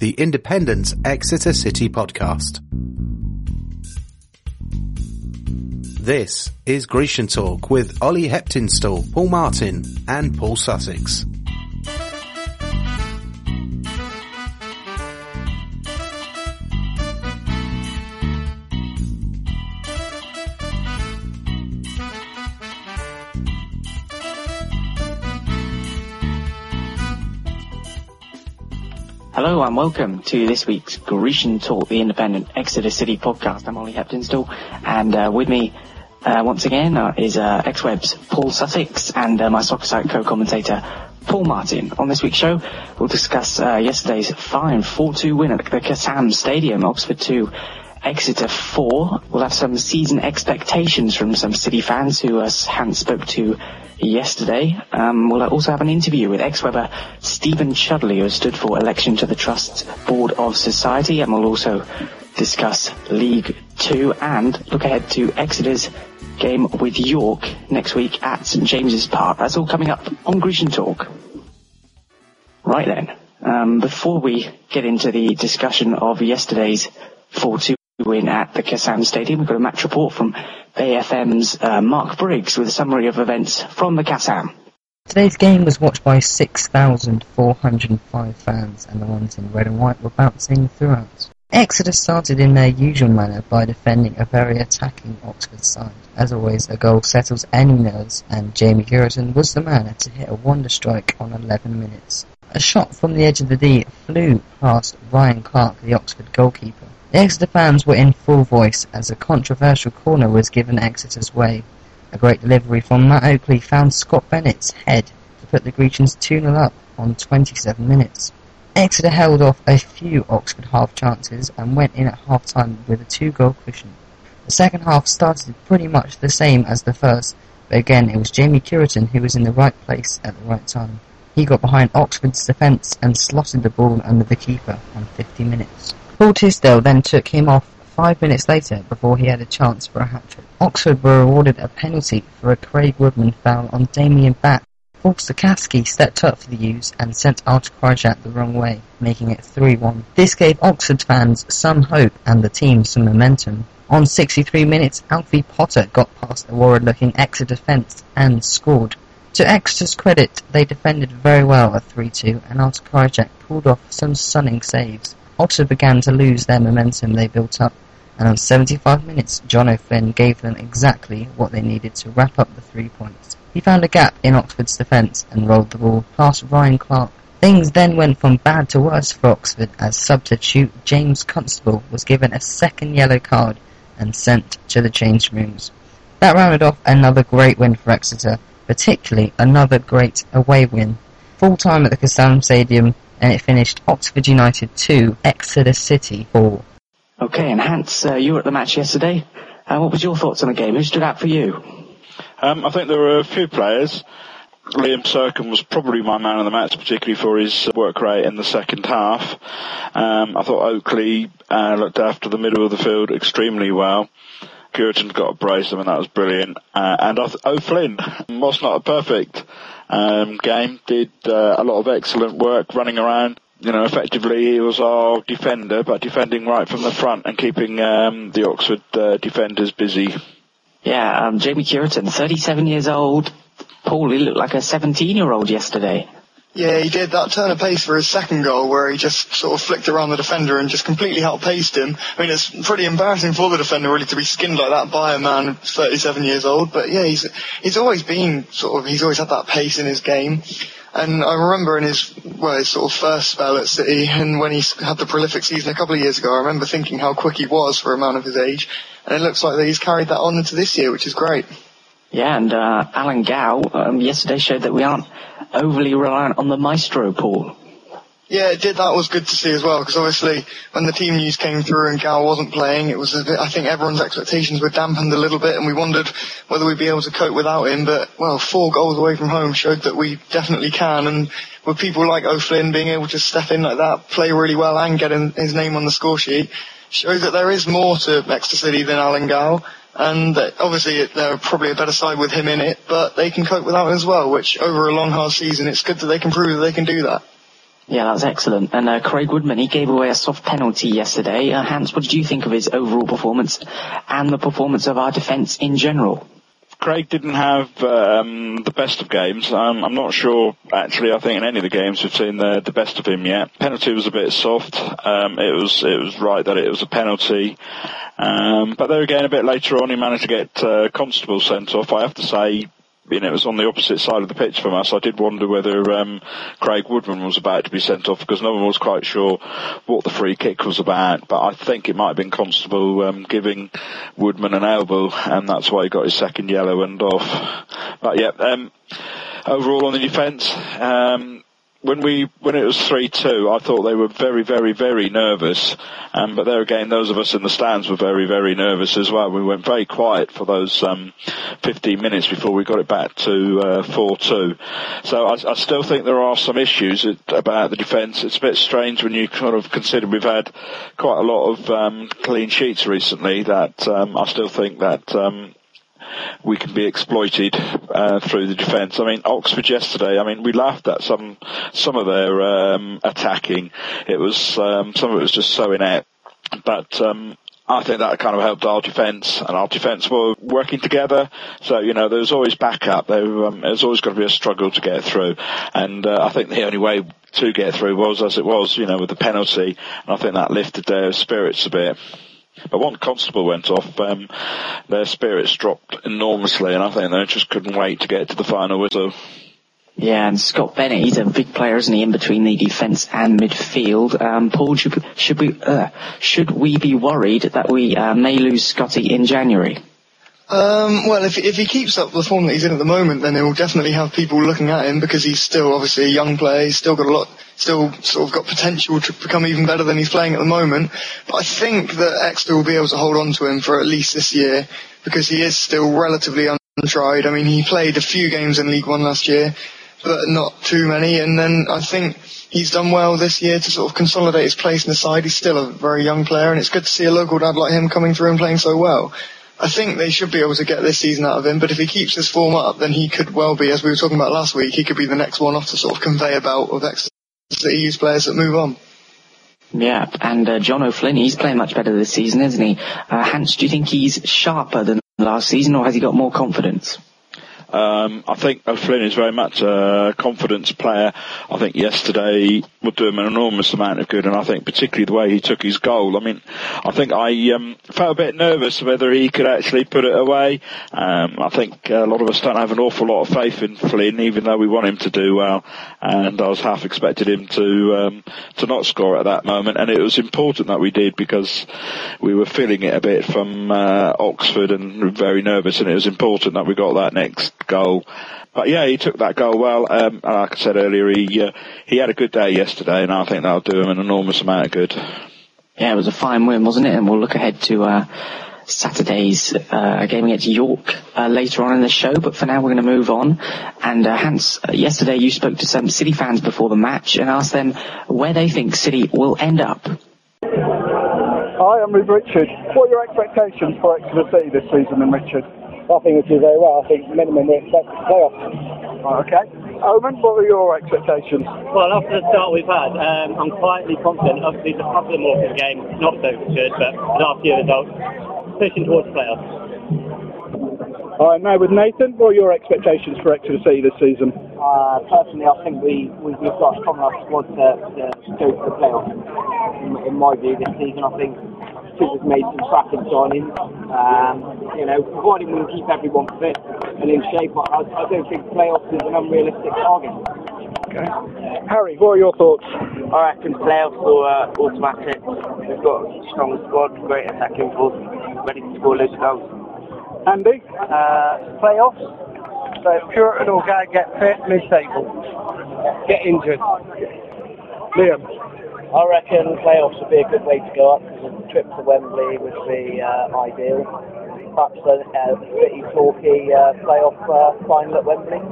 the Independent Exeter City podcast. This is Grecian Talk with Ollie Heptinstall, Paul Martin, and Paul Sussex. Welcome to this week's Grecian Talk, the independent Exeter City podcast. I'm Ollie Heptinstall, and uh, with me uh, once again uh, is uh, X-Web's Paul Sussex and uh, my soccer site co-commentator Paul Martin. On this week's show, we'll discuss uh, yesterday's fine 4-2 win at the Kassam Stadium, Oxford 2, Exeter 4. We'll have some season expectations from some City fans who uh, Hans spoke to yesterday. Um, we'll also have an interview with ex-Webber Stephen Chudley, who stood for election to the Trust's Board of Society, and we'll also discuss League Two and look ahead to Exeter's game with York next week at St James's Park. That's all coming up on Grecian Talk. Right then, um, before we get into the discussion of yesterday's 4-2 win at the Kassam Stadium, we've got a match report from Bay FM's uh, Mark Briggs with a summary of events from the Kassam. Today's game was watched by 6,405 fans and the ones in red and white were bouncing throughout. Exeter started in their usual manner by defending a very attacking Oxford side. As always, a goal settles any nerves and Jamie Cureton was the man to hit a wonder strike on 11 minutes. A shot from the edge of the D flew past Ryan Clarke, the Oxford goalkeeper. The Exeter fans were in full voice as a controversial corner was given Exeter's way. A great delivery from Matt Oakley found Scott Bennett's head to put the Grecians 2-0 up on 27 minutes. Exeter held off a few Oxford half chances and went in at half time with a two goal cushion. The second half started pretty much the same as the first, but again it was Jamie Cureton who was in the right place at the right time. He got behind Oxford's defence and slotted the ball under the keeper on 50 minutes. Paul Tisdale then took him off five minutes later before he had a chance for a hat-trick. Oxford were awarded a penalty for a Craig Woodman foul on Damian Batt Forster-Caskey stepped up for the U's and sent Artur Krysiak the wrong way, making it 3-1. This gave Oxford fans some hope and the team some momentum. On 63 minutes, Alfie Potter got past a worried-looking Exeter defence and scored. To Exeter's credit, they defended very well at 3-2 and Artur Krysiak pulled off some stunning saves. Oxford began to lose their momentum they built up, and on 75 minutes, John O'Flynn gave them exactly what they needed to wrap up the three points. He found a gap in Oxford's defence and rolled the ball past Ryan Clarke. Things then went from bad to worse for Oxford as substitute James Constable was given a second yellow card and sent to the change rooms. That rounded off another great win for Exeter, particularly another great away win. Full time at the Kassam Stadium and it finished Oxford United 2, Exeter City 4. Okay, and Hans, uh, you were at the match yesterday. Uh, what was your thoughts on the game? Who stood out for you? Um, I think there were a few players. Liam Sercombe was probably my man of the match, particularly for his work rate in the second half. Um, I thought Oakley uh, looked after the middle of the field extremely well. Cureton got a brace, I mean that was brilliant. Uh, and O'Flynn, was not a perfect um, game, did uh, a lot of excellent work running around. You know, effectively he was our defender, but defending right from the front and keeping um, the Oxford uh, defenders busy. Yeah, um, Jamie Cureton, 37 years old. Paul, he looked like a 17 year old yesterday. Yeah, he did that turn of pace for his second goal where he just sort of flicked around the defender and just completely outpaced him. I mean, it's pretty embarrassing for the defender really to be skinned like that by a man 37 years old. But yeah, he's, he's always been sort of, he's always had that pace in his game. And I remember in his, well, his sort of first spell at City and when he had the prolific season a couple of years ago, I remember thinking how quick he was for a man of his age. And it looks like that he's carried that on into this year, which is great. Yeah, and uh, Alan Gow um, yesterday showed that we aren't overly reliant on the maestro, Paul. Yeah, it did. That was good to see as well, because obviously when the team news came through and Gow wasn't playing, it was a bit, I think everyone's expectations were dampened a little bit and we wondered whether we'd be able to cope without him, but well, four goals away from home showed that we definitely can and with people like O'Flynn being able to step in like that, play really well and get his name on the score sheet, shows that there is more to Exeter City than Alan Gow and obviously they're probably a better side with him in it, but they can cope without him as well, which over a long hard season, it's good that they can prove that they can do that. Yeah, that was excellent. And uh, Craig Woodman, he gave away a soft penalty yesterday. Uh, Hans, what did you think of his overall performance and the performance of our defence in general? Craig didn't have um, the best of games. I'm not sure, actually. I think in any of the games we've seen the, the best of him yet. Penalty was a bit soft. Um, it was it was right that it was a penalty, um, but there again, a bit later on, he managed to get uh, Constable sent off. I have to say, you know, it was on the opposite side of the pitch from us. I did wonder whether um, Craig Woodman was about to be sent off because no one was quite sure what the free kick was about. But I think it might have been Constable um, giving Woodman an elbow, and that's why he got his second yellow and off. But yeah, um, overall on the defence, um, when we when it was three two, I thought they were very very very nervous. Um, but there again, those of us in the stands were very very nervous as well. We went very quiet for those um, 15 minutes before we got it back to uh, four two. So I, I, still think there are some issues about the defence. It's a bit strange when you kind of consider we've had quite a lot of um, clean sheets recently. That um, I still think that um, we can be exploited uh, through the defence. I mean, Oxford yesterday. I mean, we laughed at some some of their um, attacking. It was um, some of it was just so inept, but. Um, I think that kind of helped our defence, and our defence were working together. So you know, there was always backup. There, um, there's always going to be a struggle to get through, and uh, I think the only way to get through was as it was, you know, with the penalty, and I think that lifted their spirits a bit. But once Constable went off, um, their spirits dropped enormously, and I think they just couldn't wait to get to the final whistle. Yeah, and Scott Bennett, he's a big player, isn't he, in between the defence and midfield. Um, Paul, should, should we uh, should we be worried that we uh, may lose Scotty in January? Um, well, if, if he keeps up the form that he's in at the moment, then he'll definitely have people looking at him because he's still obviously a young player. He's still got a lot, still sort of got potential to become even better than he's playing at the moment. But I think that Exeter will be able to hold on to him for at least this year because he is still relatively untried. I mean, he played a few games in League One last year, but not too many. And then I think he's done well this year to sort of consolidate his place in the side. He's still a very young player and it's good to see a local dad like him coming through and playing so well. I think they should be able to get this season out of him, but if he keeps his form up, then he could well be, as we were talking about last week, he could be the next one off to sort of conveyor belt of Exeter City players that move on. Yeah, and uh, John O'Flynn, he's playing much better this season, isn't he? Uh, Hans, do you think he's sharper than last season, or has he got more confidence? Um, I think O'Flynn is very much a confidence player. I think yesterday would do him an enormous amount of good, and I think particularly the way he took his goal. I mean, I think I um, felt a bit nervous whether he could actually put it away. Um, I think a lot of us don't have an awful lot of faith in Flynn, even though we want him to do well. And I was half expected him to um, to not score at that moment, and it was important that we did because we were feeling it a bit from uh, Oxford and very nervous, and it was important that we got that next goal. But yeah, he took that goal well. Um, like I said earlier, he uh, he had a good day yesterday, and I think that'll do him an enormous amount of good. Yeah, it was a fine win, wasn't it? And we'll look ahead to uh, Saturday's uh, game against York uh, later on in the show. But for now, we're going to move on. And uh, Hans, uh, yesterday you spoke to some City fans before the match and asked them where they think City will end up. Hi, I'm with Richard. What are your expectations for Exeter City this season, then, Richard? I think we'll do very well. I think minimum we expect to play off. okay. Omen, what are your expectations? Well, after the start we've had, um, I'm quietly confident. Obviously, the couple of Morecambe game is not so good, but last year results pushing towards playoffs. All right, now with Nathan, what are your expectations for Exeter City this season? Uh, personally, I think we, we, have got a strong enough squad to, to go to the playoffs. In, in my view, this season, I think has made some cracking signings. Um, you know, providing we can keep everyone fit and in shape, I, I don't think playoffs is an unrealistic target. Okay. Harry, what are your thoughts? I reckon playoffs are uh, automatic. We've got a strong squad, great attacking force, ready to score loads of goals. Andy? Uh, playoffs. So Puritan will go get fit mid-table. Get injured. Liam? I reckon playoffs would be a good way to go up. A trip to Wembley would be uh, ideal. Perhaps a uh, pretty talky uh, playoff uh, final at Wembley.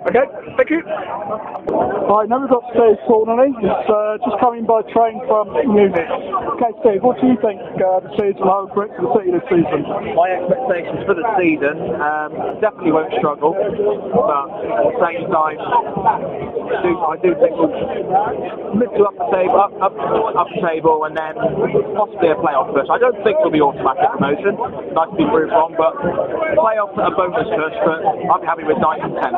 Okay, thank you. Right, now we've got Steve Courtney. He's uh, just coming by train from Munich. Okay, Steve, what do you think uh, the season holds for Exeter City this season? My expectations for the season um, definitely won't struggle, but at the same time, I do, I do think we'll mid to up the table, up, up, up the table, and then possibly a playoff push. I don't think we'll be automatic promotion. Nice to be proved wrong, but playoffs are a bonus push. But I'm happy with nine and ten.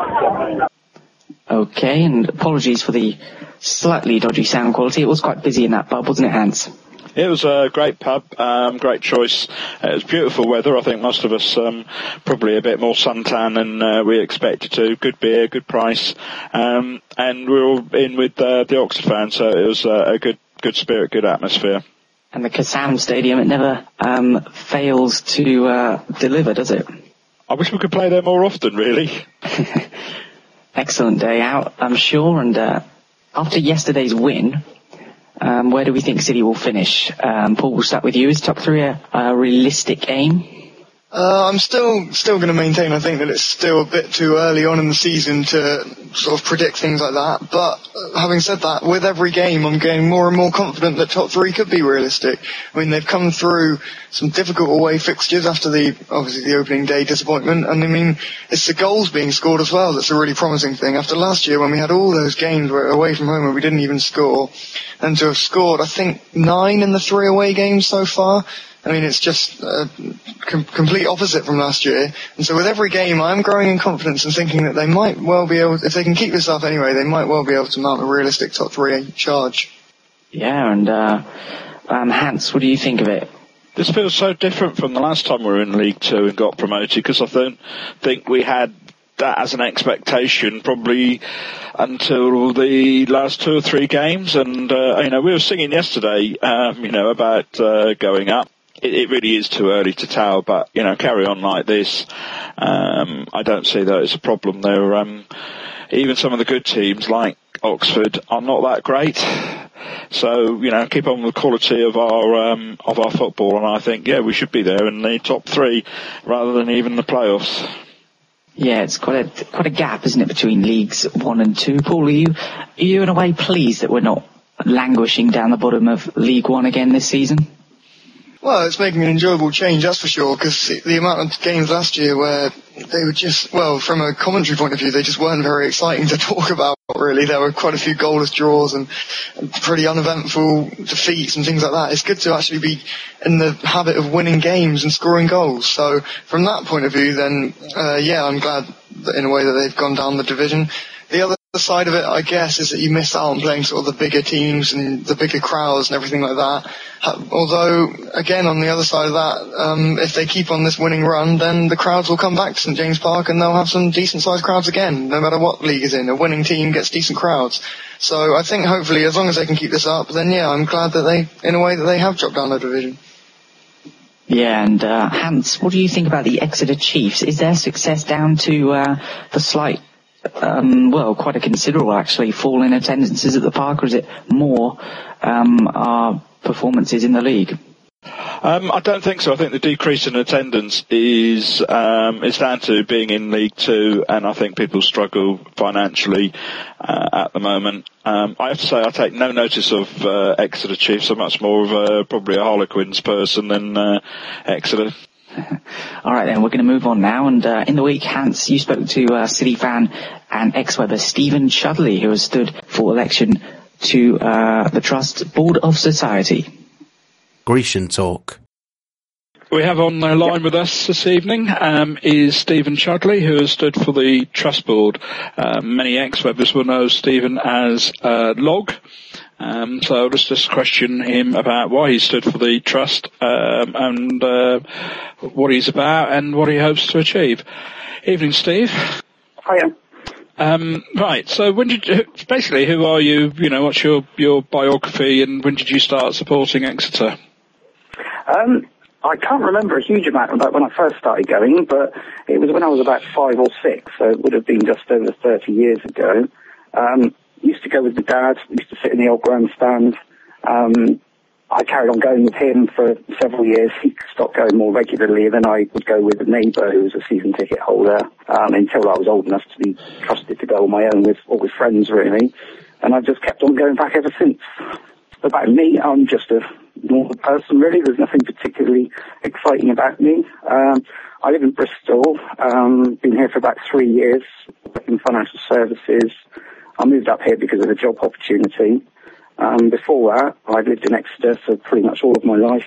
Okay, and apologies for the slightly dodgy sound quality. It was quite busy in that pub, wasn't it, Hans? It was a great pub, um, great choice. Uh, it was beautiful weather. I think most of us um, probably a bit more suntan than uh, we expected to. Good beer, good price, um, and we were all in with uh, the Oxford fans, so it was uh, a good, good spirit, good atmosphere. And the Kassam Stadium, it never um, fails to uh, deliver, does it? I wish we could play there more often, really. Excellent day out, I'm sure. And uh, after yesterday's win, um, where do we think City will finish? Um, Paul, we'll start with you. Is top three a, a realistic aim? Uh, I'm still still going to maintain. I think that it's still a bit too early on in the season to sort of predict things like that. But uh, having said that, with every game, I'm getting more and more confident that top three could be realistic. I mean, they've come through some difficult away fixtures after the obviously the opening day disappointment, and I mean, it's the goals being scored as well that's a really promising thing. After last year, when we had all those games away from home where we didn't even score, and to have scored, I think nine in the three away games so far. I mean, it's just a com- complete opposite from last year. And so with every game, I'm growing in confidence and thinking that they might well be able, if they can keep this up anyway, they might well be able to mount a realistic top three charge. Yeah, and uh, um, Hans, what do you think of it? This feels so different from the last time we were in League Two and got promoted because I don't think we had that as an expectation probably until the last two or three games. And uh, you know, we were singing yesterday, um, you know, about uh, going up. It, it, really is too early to tell, but you know, carry on like this. Um, I don't see that as a problem. There, um, even some of the good teams like Oxford are not that great. So you know, keep on with the quality of our um, of our football, and I think yeah, we should be there in the top three rather than even the playoffs. Yeah, it's quite a quite a gap, isn't it, between leagues one and two? Paul, are you are you in a way pleased that we're not languishing down the bottom of League One again this season? Well, it's making an enjoyable change, that's for sure, because the amount of games last year where they were just, well, from a commentary point of view, they just weren't very exciting to talk about, really. There were quite a few goalless draws and, and pretty uneventful defeats and things like that. It's good to actually be in the habit of winning games and scoring goals. So from that point of view, then, uh, yeah, I'm glad that in a way that they've gone down the division. The other the side of it, I guess, is that you miss out on playing sort of the bigger teams and the bigger crowds and everything like that. Although, again, on the other side of that, um, if they keep on this winning run, then the crowds will come back to St James Park and they'll have some decent sized crowds again, no matter what league is in. A winning team gets decent crowds. So I think hopefully, as long as they can keep this up, then yeah, I'm glad that they, in a way, that they have dropped down the division. Yeah, and uh, Hans, what do you think about the Exeter Chiefs? Is their success down to uh, the slight um, well, quite a considerable actually fall in attendances at the park, or is it more um, our performances in the league? Um, I don't think so. I think the decrease in attendance is um, is down to being in League Two, and I think people struggle financially uh, at the moment. Um, I have to say, I take no notice of uh, Exeter Chiefs. I'm much more of a, probably a Harlequins person than uh, Exeter. All right, then we're going to move on now. And uh, in the week, Hans, you spoke to uh, City fan and ex-Webber Stephen Chudley, who has stood for election to uh, the Trust Board of Society. Grecian Talk. We have on the line with us this evening um, is Stephen Chudley, who has stood for the Trust Board. Um, many ex-Webbers will know Stephen as uh, Log. Um, so let's just question him about why he stood for the trust um, and uh, what he's about and what he hopes to achieve. Evening, Steve. Hiya. Um, right. So when did you, basically who are you? You know, what's your your biography and when did you start supporting Exeter? Um, I can't remember a huge amount about when I first started going, but it was when I was about five or six, so it would have been just over 30 years ago. Um, used to go with the dad, used to sit in the old grandstand. Um, I carried on going with him for several years. He stopped going more regularly, and then I would go with a neighbour who was a season ticket holder um, until I was old enough to be trusted to go on my own with or with friends, really. And I've just kept on going back ever since. About me, I'm just a normal person, really. There's nothing particularly exciting about me. Um, I live in Bristol. Um, been here for about three years, in financial services. I moved up here because of a job opportunity. Um, before that, I've lived in Exeter for pretty much all of my life,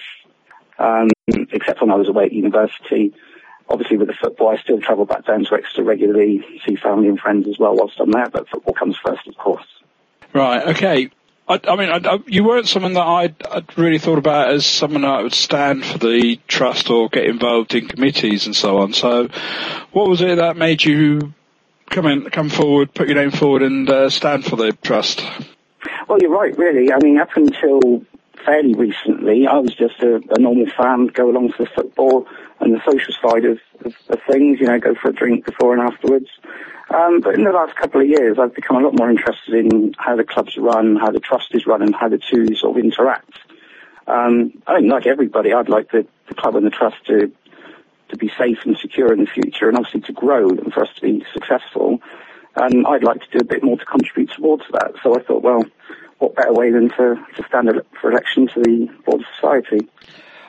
um, except when I was away at university. Obviously, with the football, I still travel back down to Exeter regularly, see family and friends as well whilst I'm there, but football comes first, of course. Right, okay. I, I mean, I, I, you weren't someone that I'd, I'd, really thought about as someone that would stand for the trust or get involved in committees and so on. So, what was it that made you come in, come forward, put your name forward, and uh, stand for the trust? Well, you're right, really. I mean, up until fairly recently, I was just a, a normal fan, go along to the football and the social side of, of, of things, you know, go for a drink before and afterwards. Um, but in the last couple of years, I've become a lot more interested in how the clubs run, how the trust is run, and how the two sort of interact. Um, I think, like everybody, I'd like the, the club and the trust to to be safe and secure in the future, and obviously to grow and for us to be successful. And I'd like to do a bit more to contribute towards that. So I thought, well, what better way than to, to stand for election to the Board of Society?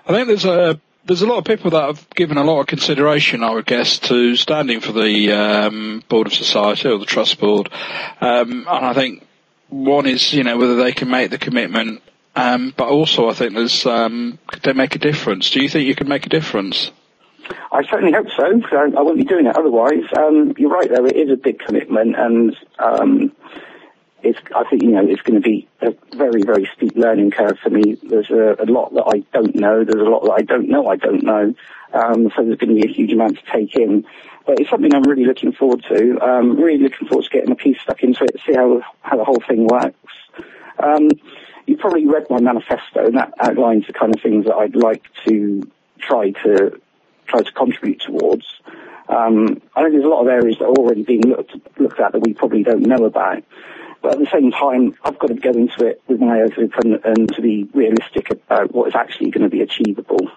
I think there's a there's a lot of people that have given a lot of consideration, I would guess, to standing for the um, Board of Society or the Trust Board. Um, and I think one is, you know, whether they can make the commitment, um, but also I think there's, um, could they make a difference? Do you think you can make a difference? I certainly hope so. I, I wouldn't be doing it otherwise. Um, you're right, though. It is a big commitment, and um, it's, I think, you know, it's going to be a very, very steep learning curve for me. There's a, a lot that I don't know. There's a lot that I don't know I don't know. Um, so there's going to be a huge amount to take in. But it's something I'm really looking forward to. Um, really looking forward to getting a piece stuck into it, see how, how the whole thing works. Um, you probably read my manifesto and that outlines the kind of things that I'd like to try to, try to contribute towards. Um, I think there's a lot of areas that are already being looked, looked at that we probably don't know about. But at the same time, I've got to go into it with my eyes open and to be realistic about what is actually going to be achievable.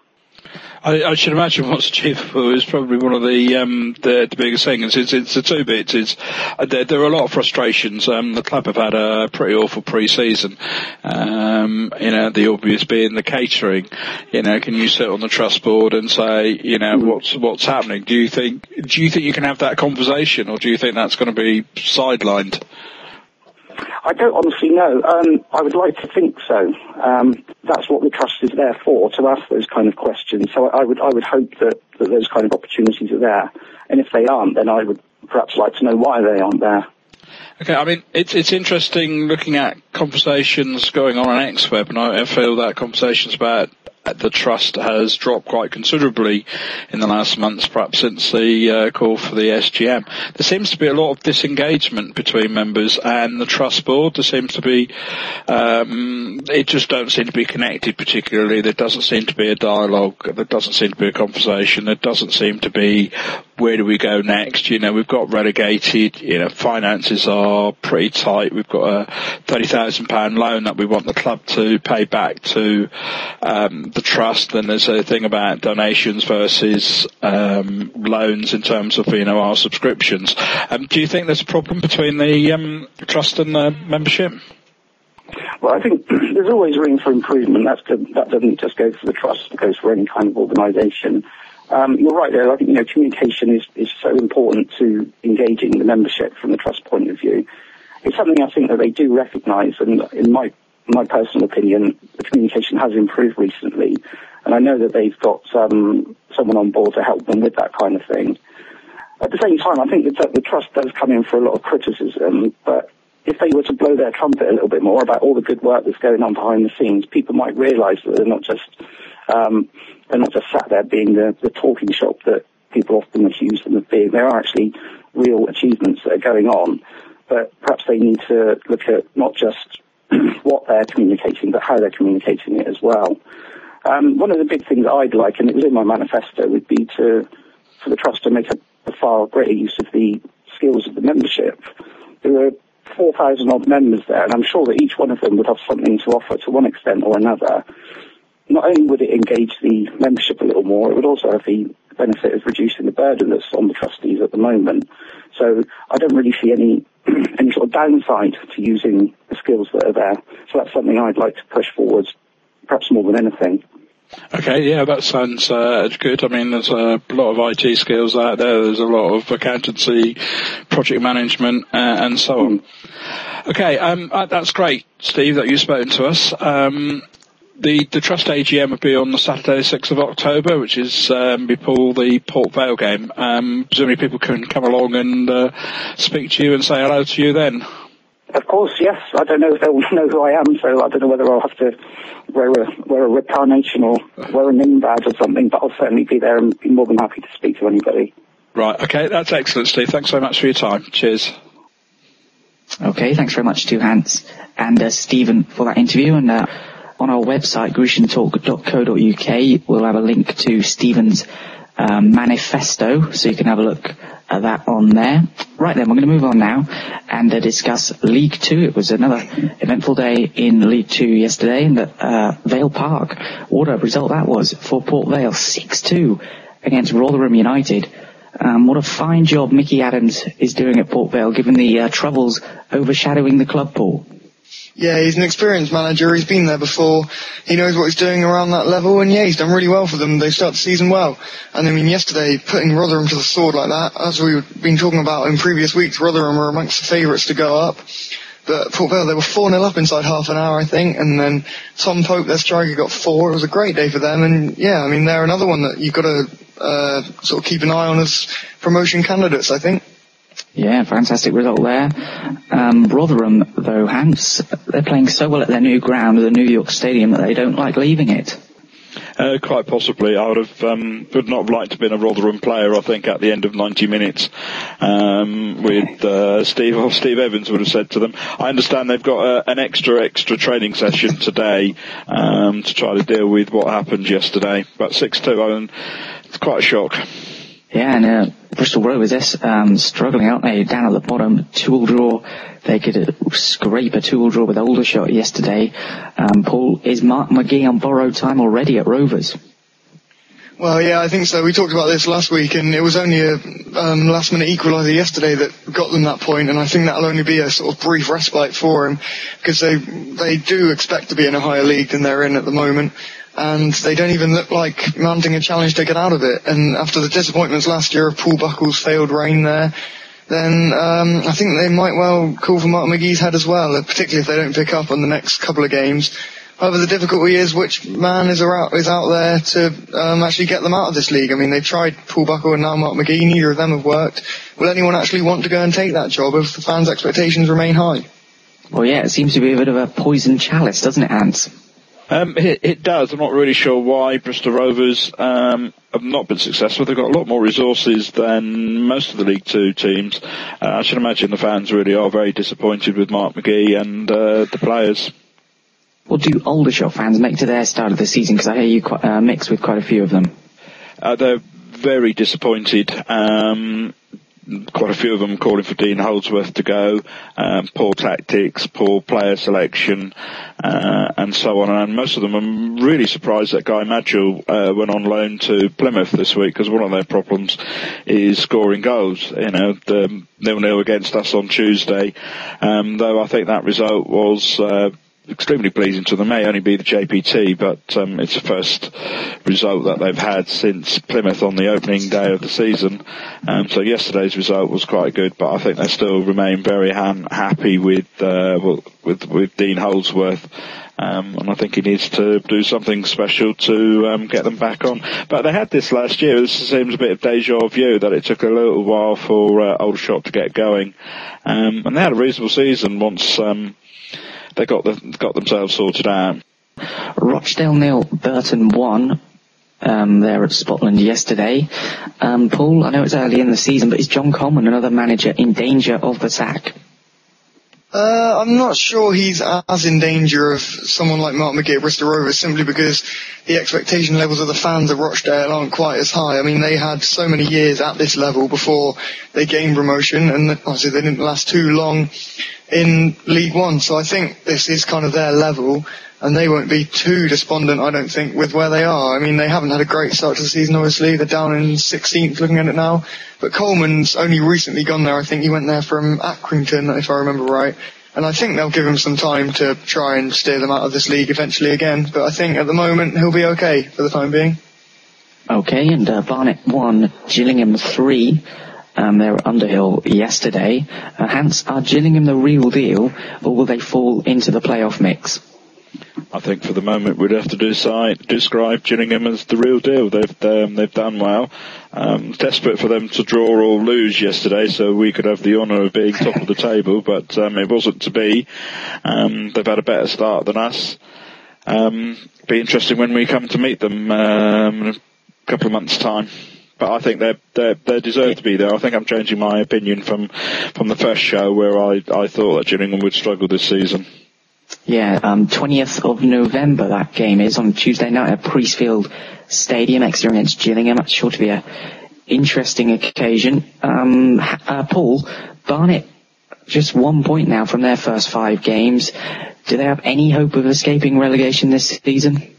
I, I, should imagine what's achievable is probably one of the um, the, the, biggest things. It's, it's the two bits. It's uh, there, there, are a lot of frustrations. Um, the club have had a pretty awful pre-season. Um, you know, the obvious being the catering. You know, can you sit on the trust board and say, you know, mm. what's what's happening? Do you think do you think you can have that conversation, or do you think that's going to be sidelined? I don't honestly know. Um, I would like to think so. Um, that's what the trust is there for, to ask those kind of questions. So I, I would, I would hope that, that those kind of opportunities are there. And if they aren't, then I would perhaps like to know why they aren't there. Okay, I mean, it's it's interesting looking at conversations going on on XWeb, and I feel that conversations about the trust has dropped quite considerably in the last months, perhaps since the uh, call for the SGM. There seems to be a lot of disengagement between members and the trust board. There seems to be, um, it just don't seem to be connected particularly. There doesn't seem to be a dialogue. There doesn't seem to be a conversation. There doesn't seem to be where do we go next? You know, we've got relegated. You know, finances are pretty tight. We've got a thirty thousand pound loan that we want the club to pay back to um, the trust, then there's a thing about donations versus um, loans in terms of you know our subscriptions. Um, do you think there's a problem between the um, trust and the membership? Well, I think there's always room for improvement. That's that doesn't just go for the trust; it goes for any kind of organisation. Um, you're right there. I think you know communication is, is so important to engaging the membership from the trust point of view. It's something I think that they do recognise, and in my my personal opinion, the communication has improved recently, and I know that they've got um, someone on board to help them with that kind of thing. At the same time, I think that the trust does come in for a lot of criticism, but if they were to blow their trumpet a little bit more about all the good work that's going on behind the scenes, people might realise that they're not just um, they're not just sat there being the, the talking shop that people often accuse them of being. There are actually real achievements that are going on, but perhaps they need to look at not just what they're communicating, but how they're communicating it as well. Um, one of the big things I'd like, and it was in my manifesto, would be to for the trust to make a, a far greater use of the skills of the membership. There are 4,000 odd members there, and I'm sure that each one of them would have something to offer to one extent or another. Not only would it engage the membership a little more, it would also have the benefit of reducing the burden that's on the trustees at the moment. So I don't really see any any sort of downside to using the skills that are there. So that's something I'd like to push forwards, perhaps more than anything. Okay, yeah, that sounds uh, good. I mean, there's a lot of IT skills out there. There's a lot of accountancy, project management, uh, and so on. Okay, um, uh, that's great, Steve, that you've spoken to us. Um, the, the Trust AGM will be on the Saturday, 6th of October, which is um, before the Port Vale game. Um, presumably people can come along and uh, speak to you and say hello to you then. Of course, yes. I don't know if they'll know who I am, so I don't know whether I'll have to wear a wear a reincarnation or wear a name badge or something. But I'll certainly be there and be more than happy to speak to anybody. Right, okay, that's excellent, Steve. Thanks so much for your time. Cheers. Okay, thanks very much to Hans and uh, Stephen for that interview. And uh, on our website, greciantalk.co.uk, we'll have a link to Stephen's um, manifesto, so you can have a look at that on there. Right then, we're going to move on now and uh, discuss League Two. It was another eventful day in League Two yesterday in the, uh, Vale Park. What a result that was for Port Vale, 6-2 against Rotherham United. Um, what a fine job Micky Adams is doing at Port Vale, given the uh, troubles overshadowing the club, Paul. Yeah, he's an experienced manager. He's been there before. He knows what he's doing around that level, and yeah, he's done really well for them. They start the season well. And I mean, yesterday, putting Rotherham to the sword like that, as we've been talking about in previous weeks, Rotherham were amongst the favourites to go up. But Port Vale, they were 4-0 up inside half an hour, I think, and then Tom Pope, their striker, got four. It was a great day for them, and yeah, I mean, they're another one that you've got to uh, sort of keep an eye on as promotion candidates, I think. Yeah, fantastic result there. Um, Rotherham, though, Hans, they're playing so well at their new ground, the New York Stadium, that they don't like leaving it. Uh, quite possibly. I would have um, would not have liked to have been a Rotherham player. I think at the end of 90 minutes, um, with uh, Steve or Steve Evans would have said to them. I understand they've got uh, an extra extra training session today um, to try to deal with what happened yesterday. But six two, it's quite a shock. Yeah, and uh, Bristol Rovers, yes, um, struggling, aren't they? Down at the bottom, two-all draw. They could uh, scrape a two-all draw with Aldershot yesterday. Um, Paul, is Mark McGhee on borrowed time already at Rovers? Well, yeah, I think so. We talked about this last week, and it was only a um, last-minute equaliser yesterday that got them that point, and I think that'll only be a sort of brief respite for him because they they do expect to be in a higher league than they're in at the moment and they don't even look like mounting a challenge to get out of it. And after the disappointments last year of Paul Buckle's failed reign there, then um, I think they might well call for Mark McGhee's head as well, particularly if they don't pick up on the next couple of games. However, the difficulty is which man is out, is out there to um, actually get them out of this league. I mean, they've tried Paul Buckle and now Mark McGhee. Neither of them have worked. Will anyone actually want to go and take that job if the fans' expectations remain high? Well, yeah, it seems to be a bit of a poison chalice, doesn't it, Ants? Um, it, it, does. I'm not really sure why Bristol Rovers um, have not been successful. They've got a lot more resources than most of the League Two teams. Uh, I should imagine the fans really are very disappointed with Mark McGhee and uh, the players. What do Aldershot fans make to their start of the season? Because I hear you quite, uh, mix with quite a few of them. Uh, they're very disappointed. Um, quite a few of them calling for Dean Holdsworth to go, um, poor tactics, poor player selection, uh, and so on. And most of them, I'm really surprised that Guy Madjo uh, went on loan to Plymouth this week because one of their problems is scoring goals. You know, the nil-nil against us on Tuesday, um, though I think that result was. Uh, extremely pleasing to them. May only be the JPT, but um, it's the first result that they've had since Plymouth on the opening day of the season. Um, so yesterday's result was quite good, but I think they still remain very ha- happy with, uh, with with Dean Holdsworth. Um, and I think he needs to do something special to um, get them back on. But they had this last year. This seems a bit of deja vu that it took a little while for uh, Aldershot to get going, um, and they had a reasonable season once um, they got the, got themselves sorted out. Rochdale nil, Burton one. Um, there at Spotland yesterday. Um, Paul, I know it's early in the season, but is John Coleman another manager in danger of the sack? Uh, I'm not sure he's as in danger of someone like Mark McGhee at Bristol Rovers simply because the expectation levels of the fans of Rochdale aren't quite as high. I mean, they had so many years at this level before they gained promotion and obviously they didn't last too long in League One. So I think this is kind of their level and they won't be too despondent, I don't think, with where they are. I mean, they haven't had a great start to the season, obviously. They're down in 16th looking at it now. But Coleman's only recently gone there. I think he went there from Accrington, if I remember right. And I think they'll give him some time to try and steer them out of this league eventually again. But I think at the moment he'll be okay for the time being. Okay, and uh, Barnet 1, Gillingham 3. Um, they were Underhill yesterday. Uh, Hans, are Gillingham the real deal, or will they fall into the playoff mix? I think for the moment we'd have to decide, describe Gillingham as the real deal. They've um, they've done well. Um, desperate for them to draw or lose yesterday, so we could have the honour of being top of the table, but um, it wasn't to be. Um, they've had a better start than us. Um, be interesting when we come to meet them um, in a couple of months' time. But I think they they they deserve to be there. I think I'm changing my opinion from from the first show where I I thought that Gillingham would struggle this season. Yeah, um, 20th of November that game is on Tuesday night at Priestfield Stadium, Exeter against Gillingham. That's sure to be a interesting occasion. Um, uh, Paul, Barnet, just one point now from their first five games. Do they have any hope of escaping relegation this season?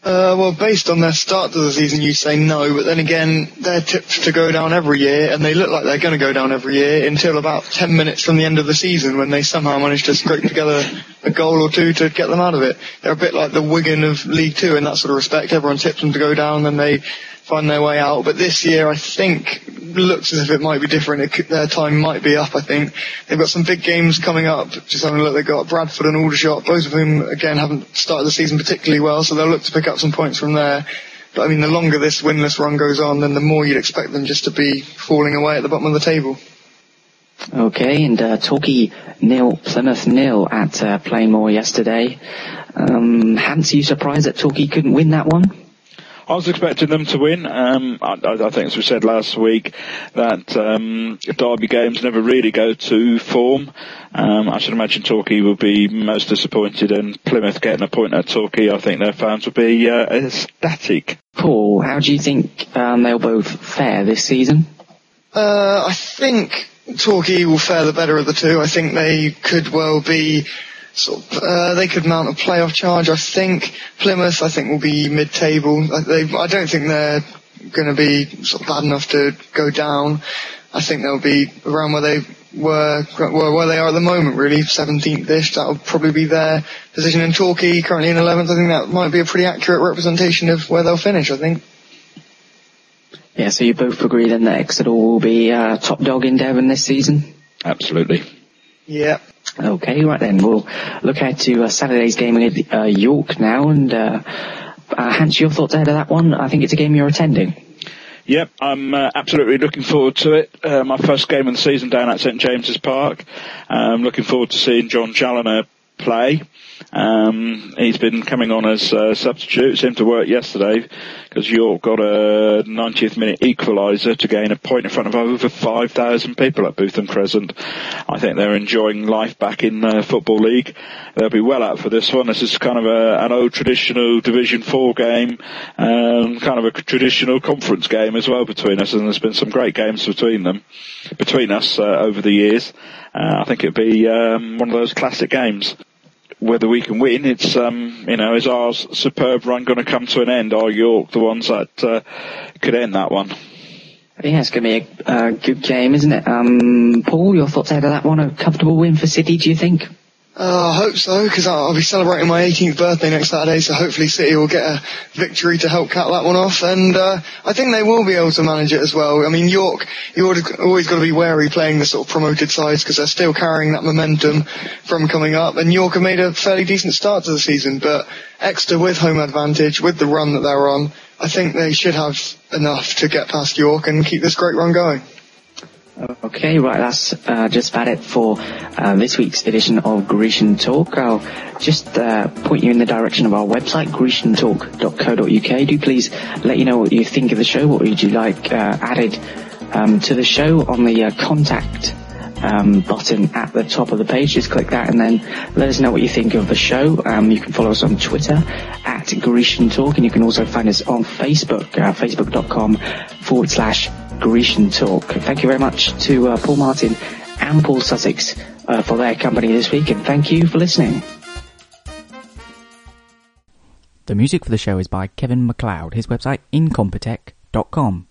Uh, well, based on their start to the season, you say no, but then again, they're tipped to go down every year, and they look like they're going to go down every year until about 10 minutes from the end of the season when they somehow manage to scrape together a goal or two to get them out of it. They're a bit like the Wigan of League Two in that sort of respect. Everyone tips them to go down, and they find their way out. But this year, I think, looks as if it might be different. Could, their time might be up, I think. They've got some big games coming up. Just having a look, they've got Bradford and Aldershot, both of whom, again, haven't started the season particularly well, so they'll look to pick up some points from there. But I mean, the longer this winless run goes on, then the more you'd expect them just to be falling away at the bottom of the table. Okay, and uh, Torquay nil, Plymouth nil at uh, Plainmoor yesterday. Um, Hans, you surprised that Torquay couldn't win that one? I was expecting them to win. Um, I, I, think, as we said last week, that um, derby games never really go to form. Um, I should imagine Torquay will be most disappointed, and Plymouth getting a point at Torquay, I think their fans will be uh, ecstatic. Paul, how do you think um, they'll both fare this season? Uh, I think Torquay will fare the better of the two. I think they could well be sort of, uh, they could mount a playoff charge. I think Plymouth, I think, will be mid-table. They, I don't think they're going to be sort of bad enough to go down. I think they'll be around where they were, were where they are at the moment, really, 17th-ish. That'll probably be their position in Torquay, currently in 11th. I think that might be a pretty accurate representation of where they'll finish, I think. Yeah, so you both agree then that Exeter will be uh, top dog in Devon this season? Absolutely. Yeah. Okay, right then. We'll look ahead to uh, Saturday's game against uh, York now. And uh, uh, Hans, your thoughts ahead of that one? I think it's a game you're attending. Yep, I'm uh, absolutely looking forward to it. Uh, my first game of the season down at St James's Park. I'm looking forward to seeing Jon Challinor play. Um, he's been coming on as a substitute. Seemed to work yesterday because York got a 90th minute equaliser to gain a point in front of over 5,000 people at Bootham Crescent. I think they're enjoying life back in the Football League. They'll be well up for this one. This is kind of a, an old traditional Division 4 game, um, kind of a traditional conference game as well between us, and there's been some great games between them, between us uh, over the years. Uh, I think it'd be um, one of those classic games whether we can win, it's um, you know, is our superb run going to come to an end? Are York the ones that uh, could end that one? Yeah, it's going to be a uh, good game, isn't it? Um, Paul, your thoughts out of that one? A comfortable win for City, do you think? Uh, I hope so, because I'll be celebrating my 18th birthday next Saturday, so hopefully City will get a victory to help cut that one off, and uh, I think they will be able to manage it as well. I mean, York, you always got to be wary playing the sort of promoted sides, because they're still carrying that momentum from coming up, and York have made a fairly decent start to the season, but Exeter with home advantage, with the run that they're on, I think they should have enough to get past York and keep this great run going. Okay, right, that's uh, just about it for uh, this week's edition of Grecian Talk. I'll just uh, point you in the direction of our website, greciantalk.co.uk. Do please let you know what you think of the show, what would you like uh, added um, to the show on the uh, contact um, button at the top of the page. Just click that and then let us know what you think of the show. Um, you can follow us on Twitter at Grecian Talk and you can also find us on Facebook, uh, facebook.com forward slash Grecian Talk. Thank you very much to uh, Paul Martin and Paul Sussex uh, for their company this week and thank you for listening. The music for the show is by Kevin MacLeod. His website, incompetech.com.